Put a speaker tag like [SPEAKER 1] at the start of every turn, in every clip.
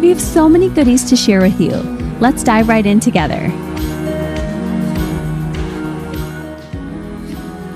[SPEAKER 1] We have so many goodies to share with you. Let's dive right in together.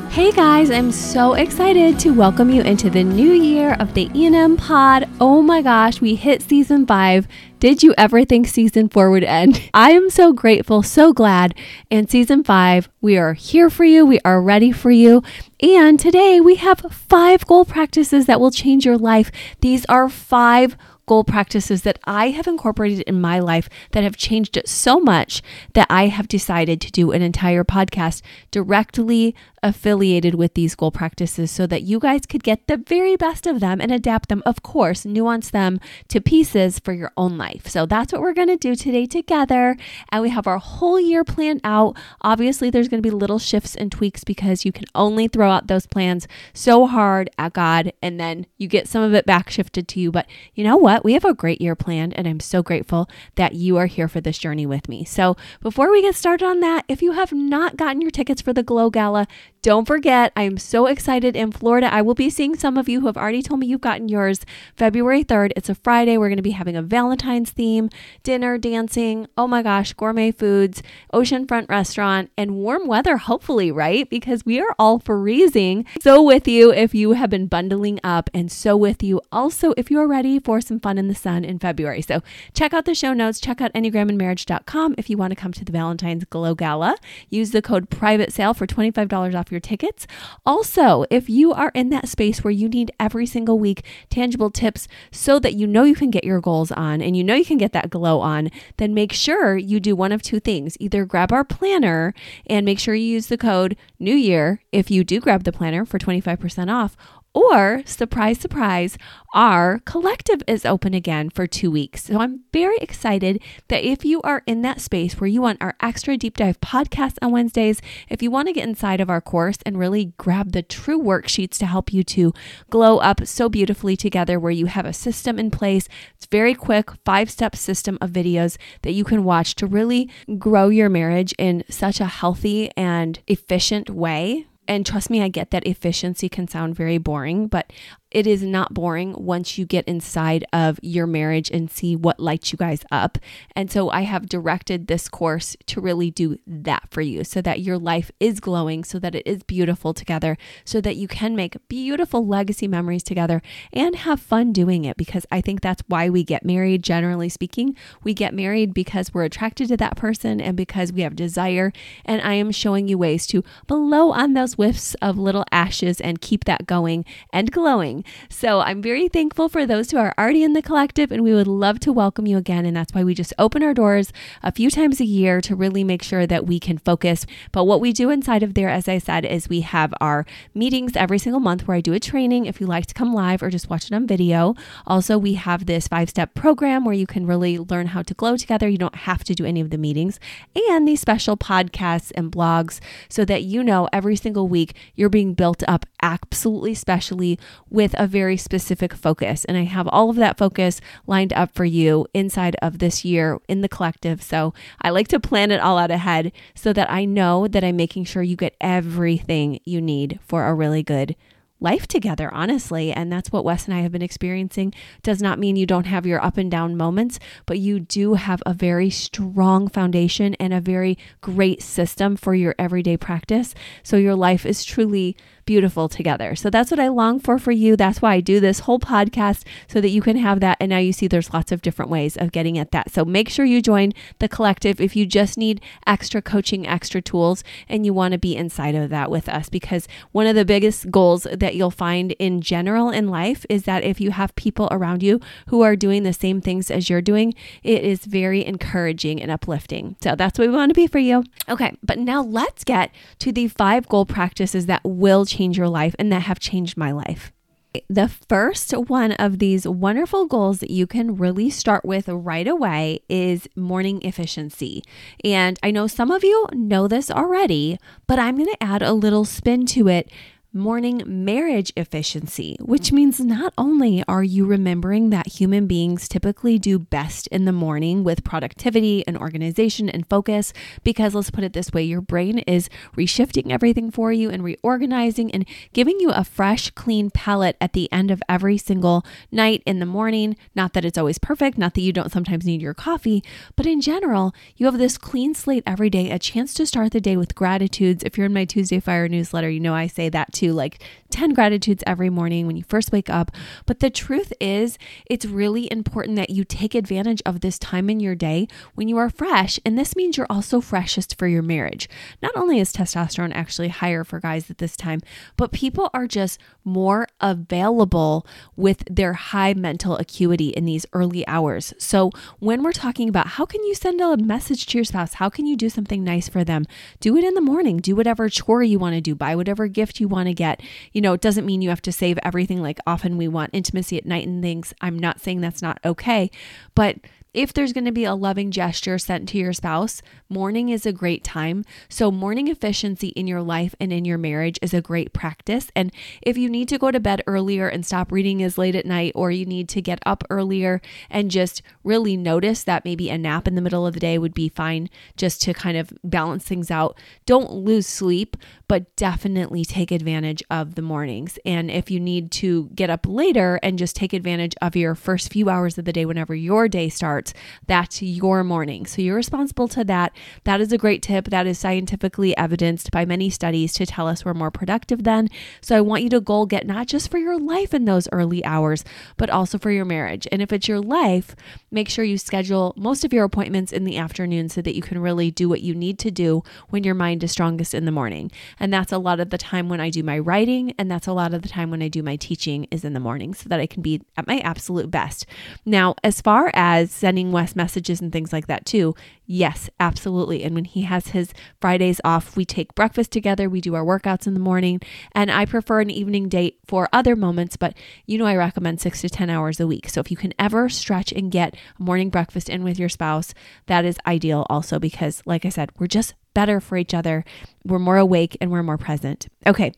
[SPEAKER 1] Hey guys, I'm so excited to welcome you into the new year of the ENM pod. Oh my gosh, we hit season five. Did you ever think season four would end? I am so grateful, so glad. And season five, we are here for you. We are ready for you. And today we have five goal practices that will change your life. These are five goal practices that I have incorporated in my life that have changed it so much that I have decided to do an entire podcast directly affiliated with these goal practices so that you guys could get the very best of them and adapt them, of course, nuance them to pieces for your own life. So that's what we're going to do today together. And we have our whole year planned out. Obviously, there's going to be little shifts and tweaks because you can only throw out those plans so hard at God and then you get some of it back shifted to you. But you know what? We have a great year planned, and I'm so grateful that you are here for this journey with me. So before we get started on that, if you have not gotten your tickets for the Glow Gala, don't forget, I am so excited in Florida. I will be seeing some of you who have already told me you've gotten yours February 3rd. It's a Friday. We're going to be having a Valentine's theme, dinner, dancing. Oh my gosh, gourmet foods, oceanfront restaurant, and warm weather, hopefully, right? Because we are all freezing. So, with you if you have been bundling up, and so with you also if you are ready for some fun in the sun in February. So, check out the show notes. Check out EnneagramandMarriage.com if you want to come to the Valentine's Glow Gala. Use the code private sale for $25 off your tickets. Also, if you are in that space where you need every single week tangible tips so that you know you can get your goals on and you know you can get that glow on, then make sure you do one of two things. Either grab our planner and make sure you use the code New Year if you do grab the planner for 25% off, or, surprise, surprise, our collective is open again for two weeks. So I'm very excited that if you are in that space where you want our extra deep dive podcast on Wednesdays, if you want to get inside of our course and really grab the true worksheets to help you to glow up so beautifully together, where you have a system in place, it's very quick, five step system of videos that you can watch to really grow your marriage in such a healthy and efficient way and trust me, I get that efficiency can sound very boring, but it is not boring once you get inside of your marriage and see what lights you guys up. And so I have directed this course to really do that for you so that your life is glowing, so that it is beautiful together, so that you can make beautiful legacy memories together and have fun doing it. Because I think that's why we get married, generally speaking. We get married because we're attracted to that person and because we have desire. And I am showing you ways to blow on those whiffs of little ashes and keep that going and glowing. So I'm very thankful for those who are already in the collective, and we would love to welcome you again. And that's why we just open our doors a few times a year to really make sure that we can focus. But what we do inside of there, as I said, is we have our meetings every single month where I do a training if you like to come live or just watch it on video. Also, we have this five step program where you can really learn how to glow together. You don't have to do any of the meetings, and these special podcasts and blogs so that you know every single week you're being built up absolutely specially with a very specific focus. And I have all of that focus lined up for you inside of this year in the collective. So I like to plan it all out ahead so that I know that I'm making sure you get everything you need for a really good life together, honestly. And that's what Wes and I have been experiencing. Does not mean you don't have your up and down moments, but you do have a very strong foundation and a very great system for your everyday practice. So your life is truly beautiful together. So that's what I long for for you. That's why I do this whole podcast so that you can have that. And now you see there's lots of different ways of getting at that. So make sure you join the collective if you just need extra coaching, extra tools, and you want to be inside of that with us. Because one of the biggest goals that you'll find in general in life is that if you have people around you who are doing the same things as you're doing, it is very encouraging and uplifting. So that's what we want to be for you. Okay, but now let's get to the five goal practices that will change your life and that have changed my life. The first one of these wonderful goals that you can really start with right away is morning efficiency. And I know some of you know this already, but I'm going to add a little spin to it morning marriage efficiency, which means not only are you remembering that human beings typically do best in the morning with productivity and organization and focus, because let's put it this way your brain is reshifting everything for you and reorganizing and giving you a fresh, clean palette at the end of every single night in the morning. Not that it's always perfect, not that you don't sometimes need your coffee, but in general, you have this clean slate every day, a chance to start the day with gratitudes. If you're in my Tuesday Fire newsletter, you know I say that too to like 10 gratitudes every morning when you first wake up. But the truth is, it's really important that you take advantage of this time in your day when you are fresh. And this means you're also freshest for your marriage. Not only is testosterone actually higher for guys at this time, but people are just more available with their high mental acuity in these early hours. So when we're talking about how can you send a message to your spouse, how can you do something nice for them, do it in the morning, do whatever chore you want to do, buy whatever gift you want to get. You know, it doesn't mean you have to save everything. Like often we want intimacy at night and things. I'm not saying that's not okay, but if there's going to be a loving gesture sent to your spouse, morning is a great time. So, morning efficiency in your life and in your marriage is a great practice. And if you need to go to bed earlier and stop reading as late at night, or you need to get up earlier and just really notice that maybe a nap in the middle of the day would be fine just to kind of balance things out, don't lose sleep, but definitely take advantage of the mornings. And if you need to get up later and just take advantage of your first few hours of the day whenever your day starts, that's your morning. So you're responsible to that. That is a great tip. That is scientifically evidenced by many studies to tell us we're more productive then. So I want you to goal get not just for your life in those early hours, but also for your marriage. And if it's your life, make sure you schedule most of your appointments in the afternoon so that you can really do what you need to do when your mind is strongest in the morning. And that's a lot of the time when I do my writing, and that's a lot of the time when I do my teaching is in the morning so that I can be at my absolute best. Now, as far as sending Wes messages and things like that too. Yes, absolutely. And when he has his Fridays off, we take breakfast together, we do our workouts in the morning, and I prefer an evening date for other moments, but you know I recommend 6 to 10 hours a week. So if you can ever stretch and get a morning breakfast in with your spouse, that is ideal also because like I said, we're just better for each other. We're more awake and we're more present. Okay.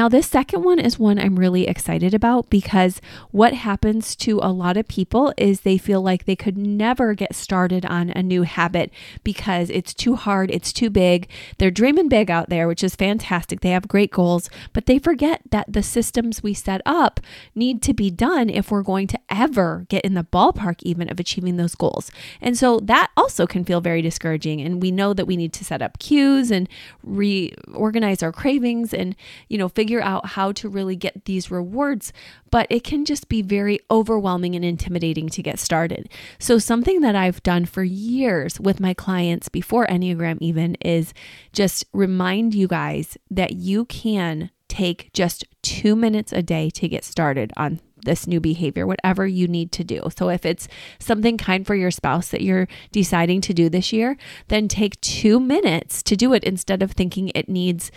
[SPEAKER 1] Now, this second one is one I'm really excited about because what happens to a lot of people is they feel like they could never get started on a new habit because it's too hard, it's too big. They're dreaming big out there, which is fantastic. They have great goals, but they forget that the systems we set up need to be done if we're going to ever get in the ballpark even of achieving those goals. And so that also can feel very discouraging. And we know that we need to set up cues and reorganize our cravings and, you know, figure out how to really get these rewards, but it can just be very overwhelming and intimidating to get started. So, something that I've done for years with my clients before Enneagram even is just remind you guys that you can take just two minutes a day to get started on this new behavior, whatever you need to do. So, if it's something kind for your spouse that you're deciding to do this year, then take two minutes to do it instead of thinking it needs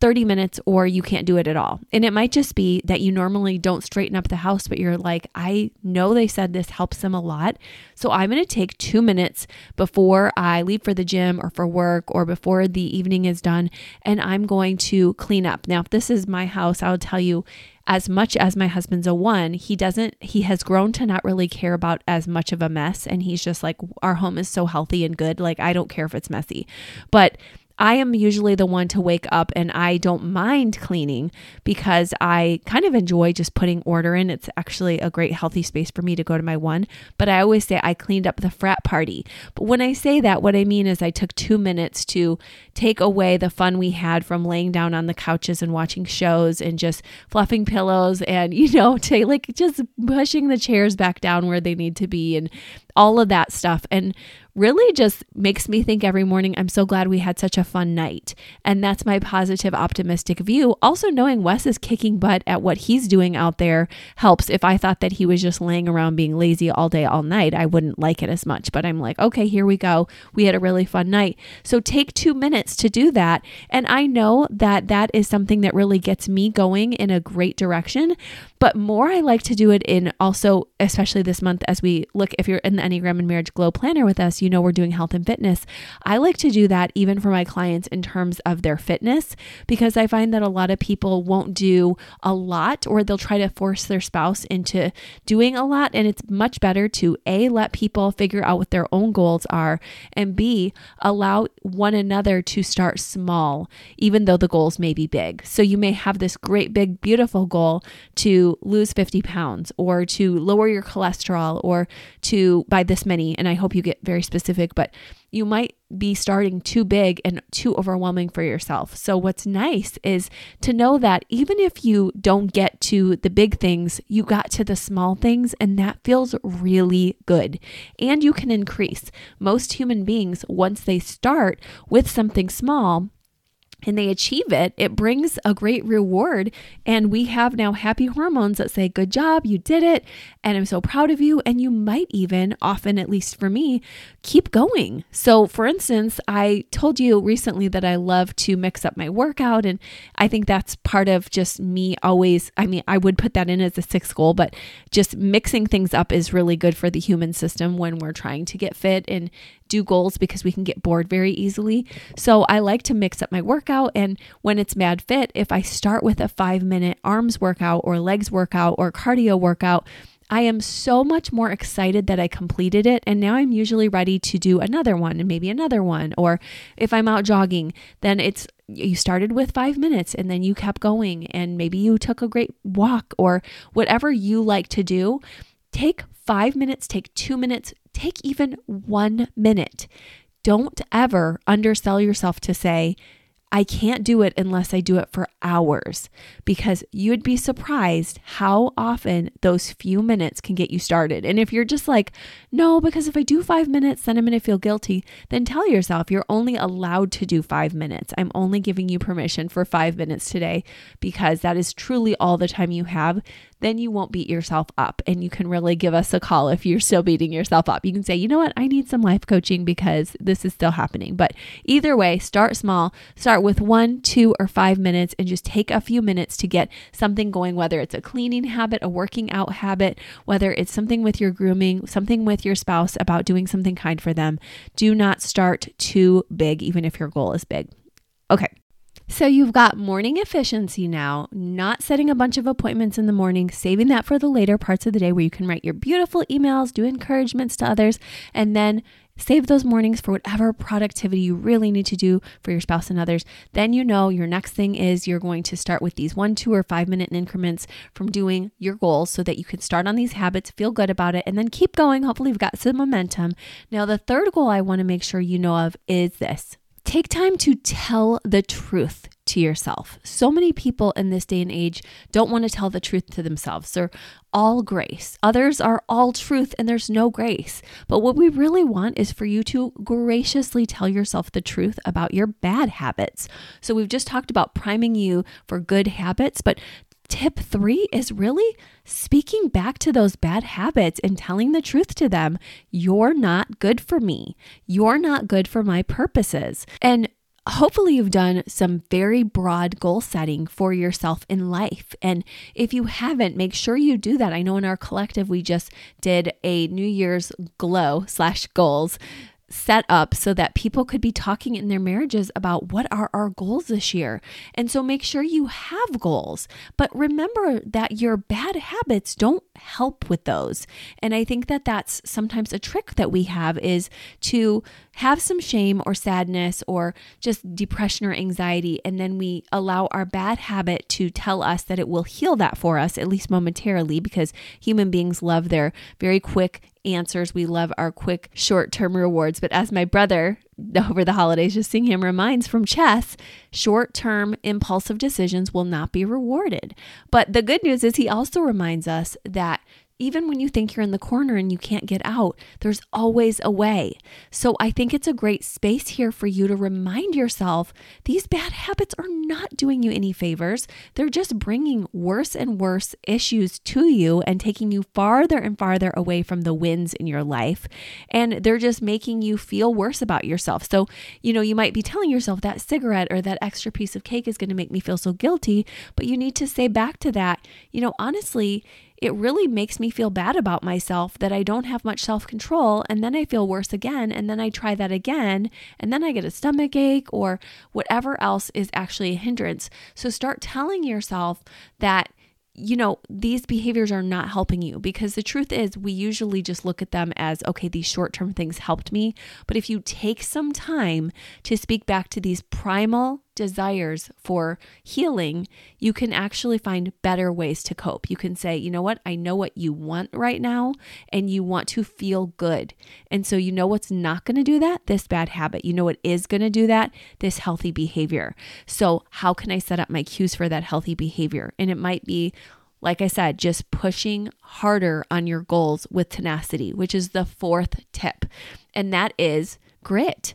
[SPEAKER 1] 30 minutes or you can't do it at all. And it might just be that you normally don't straighten up the house, but you're like, I know they said this helps them a lot. So I'm going to take two minutes before I leave for the gym or for work or before the evening is done, and I'm going to clean up. Now, if this is my house, I'll tell you as much as my husband's a one, he doesn't, he has grown to not really care about as much of a mess. And he's just like, our home is so healthy and good. Like, I don't care if it's messy. But I am usually the one to wake up and I don't mind cleaning because I kind of enjoy just putting order in. It's actually a great healthy space for me to go to my one. But I always say I cleaned up the frat party. But when I say that, what I mean is I took two minutes to take away the fun we had from laying down on the couches and watching shows and just fluffing pillows and, you know, to like just pushing the chairs back down where they need to be and all of that stuff. And really just makes me think every morning, I'm so glad we had such a fun night. And that's my positive, optimistic view. Also, knowing Wes is kicking butt at what he's doing out there helps. If I thought that he was just laying around being lazy all day, all night, I wouldn't like it as much. But I'm like, okay, here we go. We had a really fun night. So take two minutes to do that. And I know that that is something that really gets me going in a great direction. But more, I like to do it in also, especially this month as we look, if you're in the Enneagram and Marriage Glow Planner with us, you know we're doing health and fitness. I like to do that even for my clients in terms of their fitness because I find that a lot of people won't do a lot or they'll try to force their spouse into doing a lot. And it's much better to A, let people figure out what their own goals are, and B, allow one another to start small, even though the goals may be big. So you may have this great, big, beautiful goal to lose 50 pounds or to lower your cholesterol or to buy this many. And I hope you get very specific but you might be starting too big and too overwhelming for yourself. So, what's nice is to know that even if you don't get to the big things, you got to the small things, and that feels really good. And you can increase. Most human beings, once they start with something small, and they achieve it, it brings a great reward. And we have now happy hormones that say, Good job, you did it. And I'm so proud of you. And you might even, often, at least for me, keep going. So, for instance, I told you recently that I love to mix up my workout. And I think that's part of just me always. I mean, I would put that in as a sixth goal, but just mixing things up is really good for the human system when we're trying to get fit and do goals because we can get bored very easily. So I like to mix up my workout. And when it's Mad Fit, if I start with a five minute arms workout or legs workout or cardio workout, I am so much more excited that I completed it. And now I'm usually ready to do another one and maybe another one. Or if I'm out jogging, then it's you started with five minutes and then you kept going. And maybe you took a great walk or whatever you like to do. Take five minutes, take two minutes, take even one minute. Don't ever undersell yourself to say, I can't do it unless I do it for hours because you'd be surprised how often those few minutes can get you started. And if you're just like, no, because if I do five minutes, then I'm going to feel guilty, then tell yourself you're only allowed to do five minutes. I'm only giving you permission for five minutes today because that is truly all the time you have then you won't beat yourself up. And you can really give us a call if you're still beating yourself up. You can say, you know what, I need some life coaching because this is still happening. But either way, start small, start with one, two, or five minutes, and just take a few minutes to get something going, whether it's a cleaning habit, a working out habit, whether it's something with your grooming, something with your spouse about doing something kind for them. Do not start too big, even if your goal is big. Okay, so you've got morning efficiency now, not setting a bunch of appointments in the morning, saving that for the later parts of the day where you can write your beautiful emails, do encouragements to others, and then save those mornings for whatever productivity you really need to do for your spouse and others. Then you know your next thing is you're going to start with these one, two, or five minute increments from doing your goals so that you can start on these habits, feel good about it, and then keep going. Hopefully, you've got some momentum. Now, the third goal I want to make sure you know of is this Take time to tell the truth to yourself. So many people in this day and age don't want to tell the truth to themselves. They're all grace. Others are all truth and there's no grace. But what we really want is for you to graciously tell yourself the truth about your bad habits. So we've just talked about priming you for good habits, but Tip three is really speaking back to those bad habits and telling the truth to them. You're not good for me. You're not good for my purposes. And hopefully you've done some very broad goal setting for yourself in life. And if you haven't, make sure you do that. I know in our collective, we just did a New Year's glow slash goals set up so that people could be talking in their marriages about what are our goals this year. And so make sure you have goals, but remember that your bad habits don't help with those. And I think that that's sometimes a trick that we have is to have some shame or sadness or just depression or anxiety and then we allow our bad habit to tell us that it will heal that for us at least momentarily because human beings love their very quick answers. We love our quick short term rewards. But as my brother over the holidays, just seeing him reminds from chess, short term impulsive decisions will not be rewarded. But the good news is he also reminds us that even when you think you're in the corner and you can't get out, there's always a way. So I think it's a great space here for you to remind yourself these bad habits are not doing you any favors. They're just bringing worse and worse issues to you and taking you farther and farther away from the wins in your life. And they're just making you feel worse about yourself. So, you know, you might be telling yourself that cigarette or that extra piece of cake is going to make me feel so guilty, but you need to say back to that, you know, honestly, it really makes me feel bad about myself that I don't have much self control. And then I feel worse again. And then I try that again. And then I get a stomach ache or whatever else is actually a hindrance. So start telling yourself that you know, these behaviors are not helping you because the truth is, we usually just look at them as, okay, these short term things helped me. But if you take some time to speak back to these primal desires for healing, you can actually find better ways to cope. You can say, you know what, I know what you want right now, and you want to feel good. And so, you know what's not going to do that? This bad habit. You know what is going to do that? This healthy behavior. So, how can I set up my cues for that healthy behavior? And it might be like I said, just pushing harder on your goals with tenacity, which is the fourth tip. And that is grit.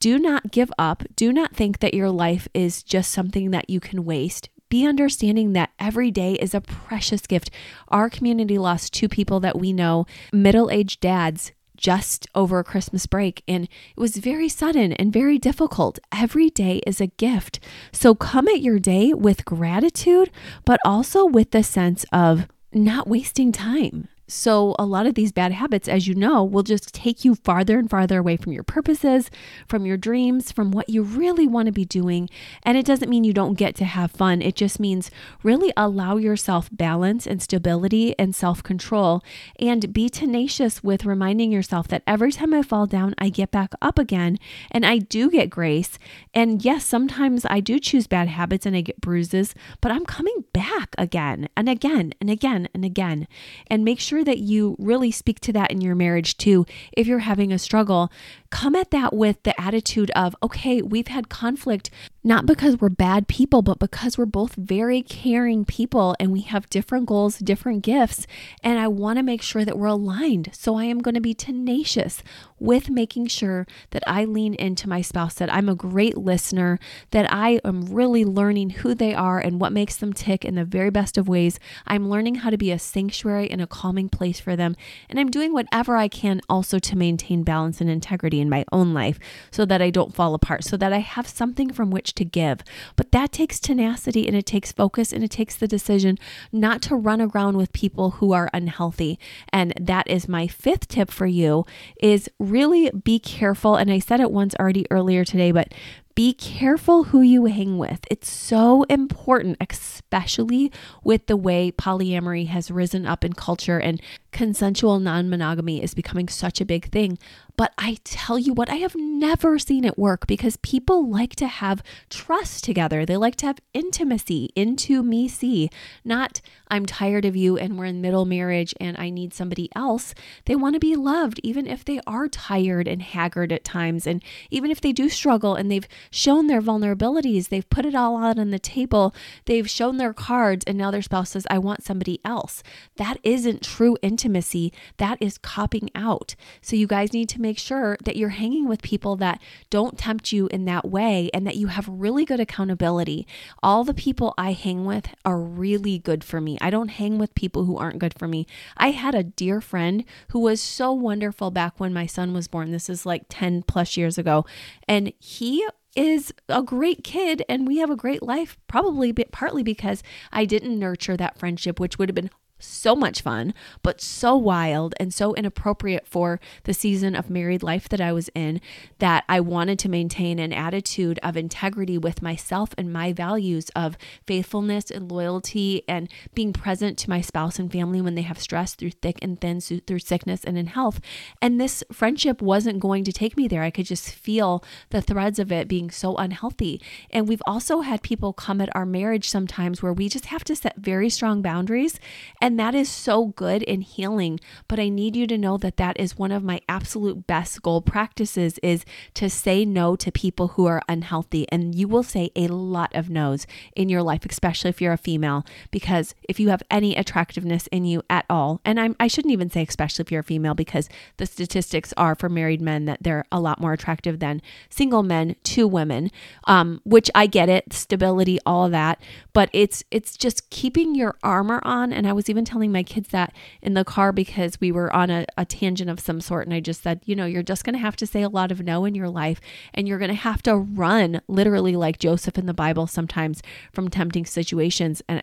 [SPEAKER 1] Do not give up. Do not think that your life is just something that you can waste. Be understanding that every day is a precious gift. Our community lost two people that we know, middle aged dads just over Christmas break. And it was very sudden and very difficult. Every day is a gift. So come at your day with gratitude, but also with the sense of not wasting time. So, a lot of these bad habits, as you know, will just take you farther and farther away from your purposes, from your dreams, from what you really want to be doing. And it doesn't mean you don't get to have fun. It just means really allow yourself balance and stability and self control and be tenacious with reminding yourself that every time I fall down, I get back up again and I do get grace. And yes, sometimes I do choose bad habits and I get bruises, but I'm coming back again and again and again and again. And make sure sure that you really speak to that in your marriage too. If you're having a struggle, come at that with the attitude of, okay, we've had conflict not because we're bad people, but because we're both very caring people and we have different goals, different gifts. And I want to make sure that we're aligned. So I am going to be tenacious with making sure that I lean into my spouse, that I'm a great listener, that I am really learning who they are and what makes them tick in the very best of ways. I'm learning how to be a sanctuary and a calming place for them. And I'm doing whatever I can also to maintain balance and integrity in my own life so that I don't fall apart, so that I have something from which to give. But that takes tenacity and it takes focus and it takes the decision not to run around with people who are unhealthy. And that is my fifth tip for you is really be careful. And I said it once already earlier today, but be careful who you hang with. It's so important, especially with the way polyamory has risen up in culture and consensual non monogamy is becoming such a big thing. But I tell you what, I have never seen it work because people like to have trust together. They like to have intimacy, into me see, not I'm tired of you and we're in middle marriage and I need somebody else. They want to be loved, even if they are tired and haggard at times. And even if they do struggle and they've shown their vulnerabilities, they've put it all out on the table, they've shown their cards, and now their spouse says, I want somebody else. That isn't true intimacy. That is copping out. So you guys need to make sure that you're hanging with people that don't tempt you in that way and that you have really good accountability. All the people I hang with are really good for me. I don't hang with people who aren't good for me. I had a dear friend who was so wonderful back when my son was born. This is like 10 plus years ago. And he is a great kid and we have a great life, probably partly because I didn't nurture that friendship, which would have been so much fun, but so wild and so inappropriate for the season of married life that I was in that I wanted to maintain an attitude of integrity with myself and my values of faithfulness and loyalty and being present to my spouse and family when they have stress through thick and thin, through sickness and in health. And this friendship wasn't going to take me there. I could just feel the threads of it being so unhealthy. And we've also had people come at our marriage sometimes where we just have to set very strong boundaries And that is so good in healing. But I need you to know that that is one of my absolute best goal practices is to say no to people who are unhealthy. And you will say a lot of no's in your life, especially if you're a female, because if you have any attractiveness in you at all, and I'm, I shouldn't even say especially if you're a female, because the statistics are for married men that they're a lot more attractive than single men to women, um, which I get it, stability, all of that. But it's it's just keeping your armor on. And I was even telling my kids that in the car because we were on a, a tangent of some sort, and I just said, you know, you're just going to have to say a lot of no in your life, and you're going to have to run, literally like Joseph in the Bible, sometimes from tempting situations, and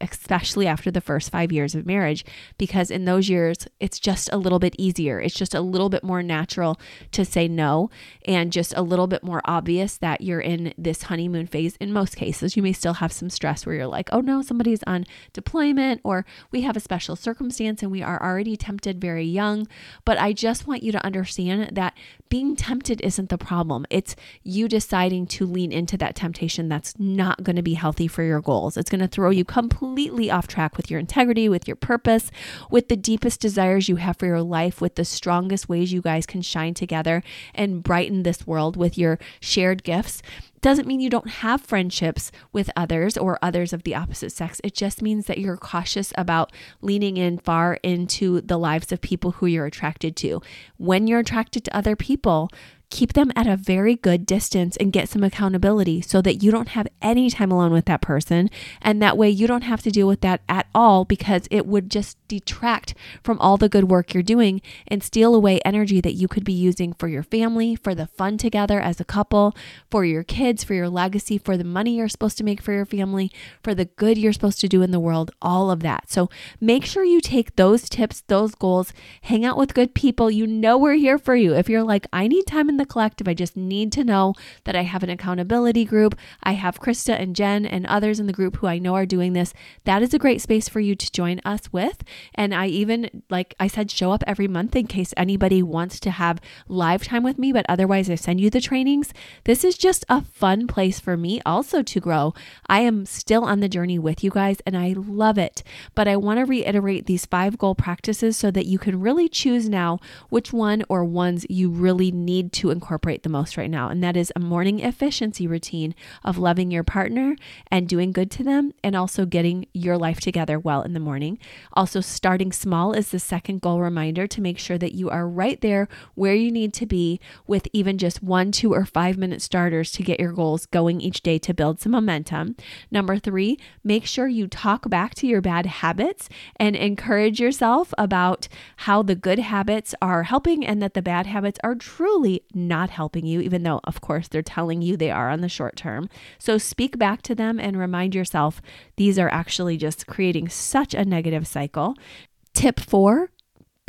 [SPEAKER 1] especially after the first five years of marriage, because in those years it's just a little bit easier. It's just a little bit more natural to say no, and just a little bit more obvious that you're in this honeymoon phase. In most cases, you may still have some stress where you're like, oh no, somebody's on deployment, or we have a special circumstance and we are already tempted very young. But I just want you to understand that being tempted isn't the problem. It's you deciding to lean into that temptation that's not going to be healthy for your goals. It's going to throw you completely off track with your integrity, with your purpose, with the deepest desires you have for your life, with the strongest ways you guys can shine together and brighten this world with your shared gifts doesn't mean you don't have friendships with others or others of the opposite sex. It just means that you're cautious about leaning in far into the lives of people who you're attracted to. When you're attracted to other people, people keep them at a very good distance and get some accountability so that you don't have any time alone with that person. And that way you don't have to deal with that at all because it would just detract from all the good work you're doing and steal away energy that you could be using for your family, for the fun together as a couple, for your kids, for your legacy, for the money you're supposed to make for your family, for the good you're supposed to do in the world, all of that. So make sure you take those tips, those goals, hang out with good people. You know, we're here for you. If you're like, I need time in the collective, I just need to know that I have an accountability group. I have Christa and Jen and others in the group who I know are doing this. That is a great space for you to join us with. And I even, like I said, show up every month in case anybody wants to have live time with me, but otherwise, I send you the trainings. This is just a fun place for me also to grow. I am still on the journey with you guys and I love it. But I want to reiterate these five goal practices so that you can really choose now which one or ones you really need to incorporate the most right now. And that is a morning efficiency routine of loving your partner and doing good to them and also getting your life together well in the morning. Also, starting small is the second goal reminder to make sure that you are right there where you need to be with even just one, two, or five minute starters to get your goals going each day to build some momentum. Number three, make sure you talk back to your bad habits and encourage yourself about how the good habits are helping and that the bad habits are truly not helping you, even though, of course, they're telling you they are on the short term. So speak back to them and remind yourself these are actually just creating such a negative cycle. Tip four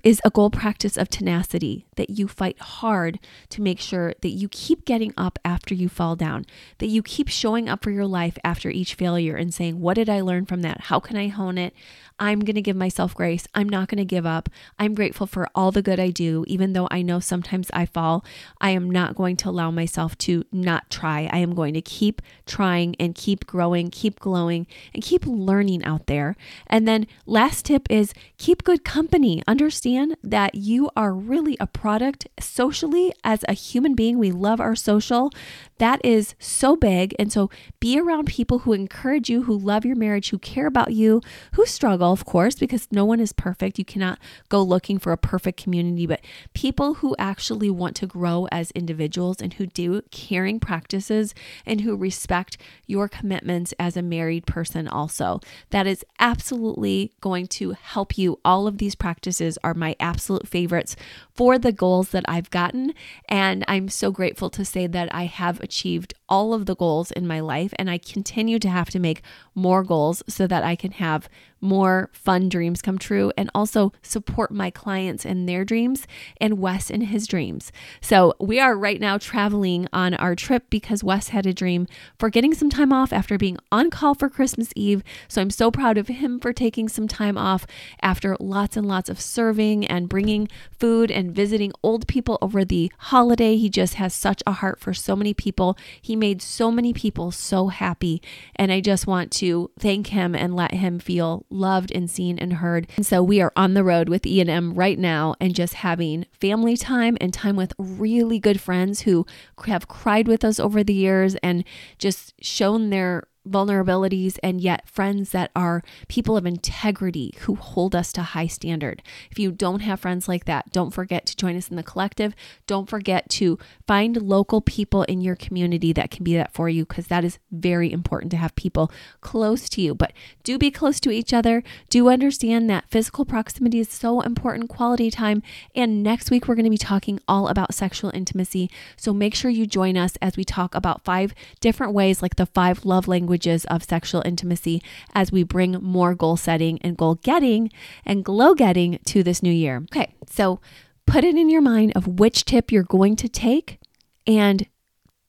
[SPEAKER 1] is a goal practice of tenacity that you fight hard to make sure that you keep getting up after you fall down, that you keep showing up for your life after each failure and saying, What did I learn from that? How can I hone it? I'm going to give myself grace. I'm not going to give up. I'm grateful for all the good I do, even though I know sometimes I fall. I am not going to allow myself to not try. I am going to keep trying and keep growing, keep glowing, and keep learning out there. And then, last tip is keep good company. Understand that you are really a product socially as a human being. We love our social. That is so big. And so, be around people who encourage you, who love your marriage, who care about you, who struggle of course, because no one is perfect. You cannot go looking for a perfect community, but people who actually want to grow as individuals and who do caring practices and who respect your commitments as a married person, also. That is absolutely going to help you. All of these practices are my absolute favorites for the goals that I've gotten. And I'm so grateful to say that I have achieved all of the goals in my life and I continue to have to make more goals so that I can have more fun dreams come true and also support my clients in their dreams and Wes in his dreams. So, we are right now traveling on our trip because Wes had a dream for getting some time off after being on call for Christmas Eve. So, I'm so proud of him for taking some time off after lots and lots of serving and bringing food and visiting old people over the holiday. He just has such a heart for so many people. He made so many people so happy. And I just want to thank him and let him feel loved and seen and heard. And so we are on the road with E&M right now and just having family time and time with really good friends who have cried with us over the years and just shown their vulnerabilities and yet friends that are people of integrity who hold us to high standard. If you don't have friends like that, don't forget to join us in the collective. Don't forget to find local people in your community that can be that for you because that is very important to have people close to you. But do be close to each other. Do understand that physical proximity is so important, quality time. And next week we're going to be talking all about sexual intimacy. So make sure you join us as we talk about five different ways like the five love languages languages of sexual intimacy as we bring more goal setting and goal getting and glow getting to this new year. Okay, so put it in your mind of which tip you're going to take and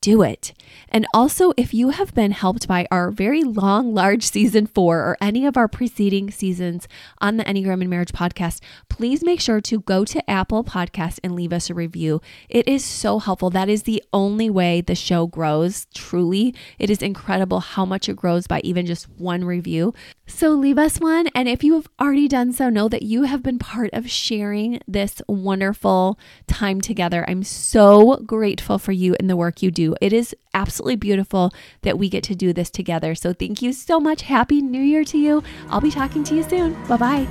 [SPEAKER 1] do it. And also, if you have been helped by our very long, large season four or any of our preceding seasons on the Enneagram and Marriage podcast, please make sure to go to Apple Podcast and leave us a review. It is so helpful. That is the only way the show grows, truly. It is incredible how much it grows by even just one review. So leave us one. And if you have already done so, know that you have been part of sharing this wonderful time together. I'm so grateful for you and the work you do. It is absolutely beautiful that we get to do this together. So thank you so much. Happy New Year to you. I'll be talking to you soon. Bye bye.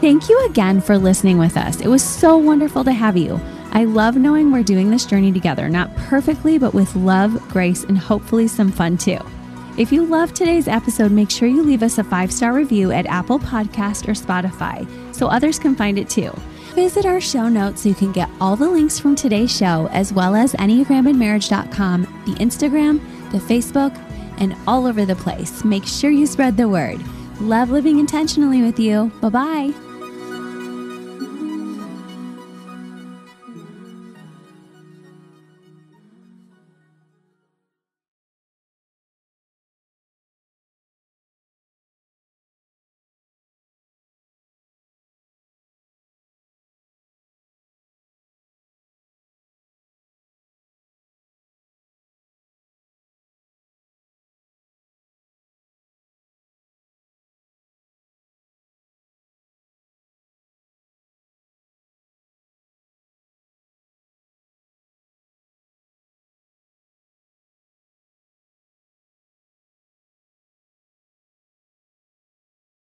[SPEAKER 1] Thank you again for listening with us. It was so wonderful to have you. I love knowing we're doing this journey together, not perfectly, but with love, grace, and hopefully some fun too. If you loved today's episode, make sure you leave us a five star review at Apple Podcast or Spotify so others can find it too. Visit our show notes so you can get all the links from today's show, as well as EnneagramandMarriage.com, the Instagram, the Facebook, and all over the place. Make sure you spread the word. Love living intentionally with you. Bye bye.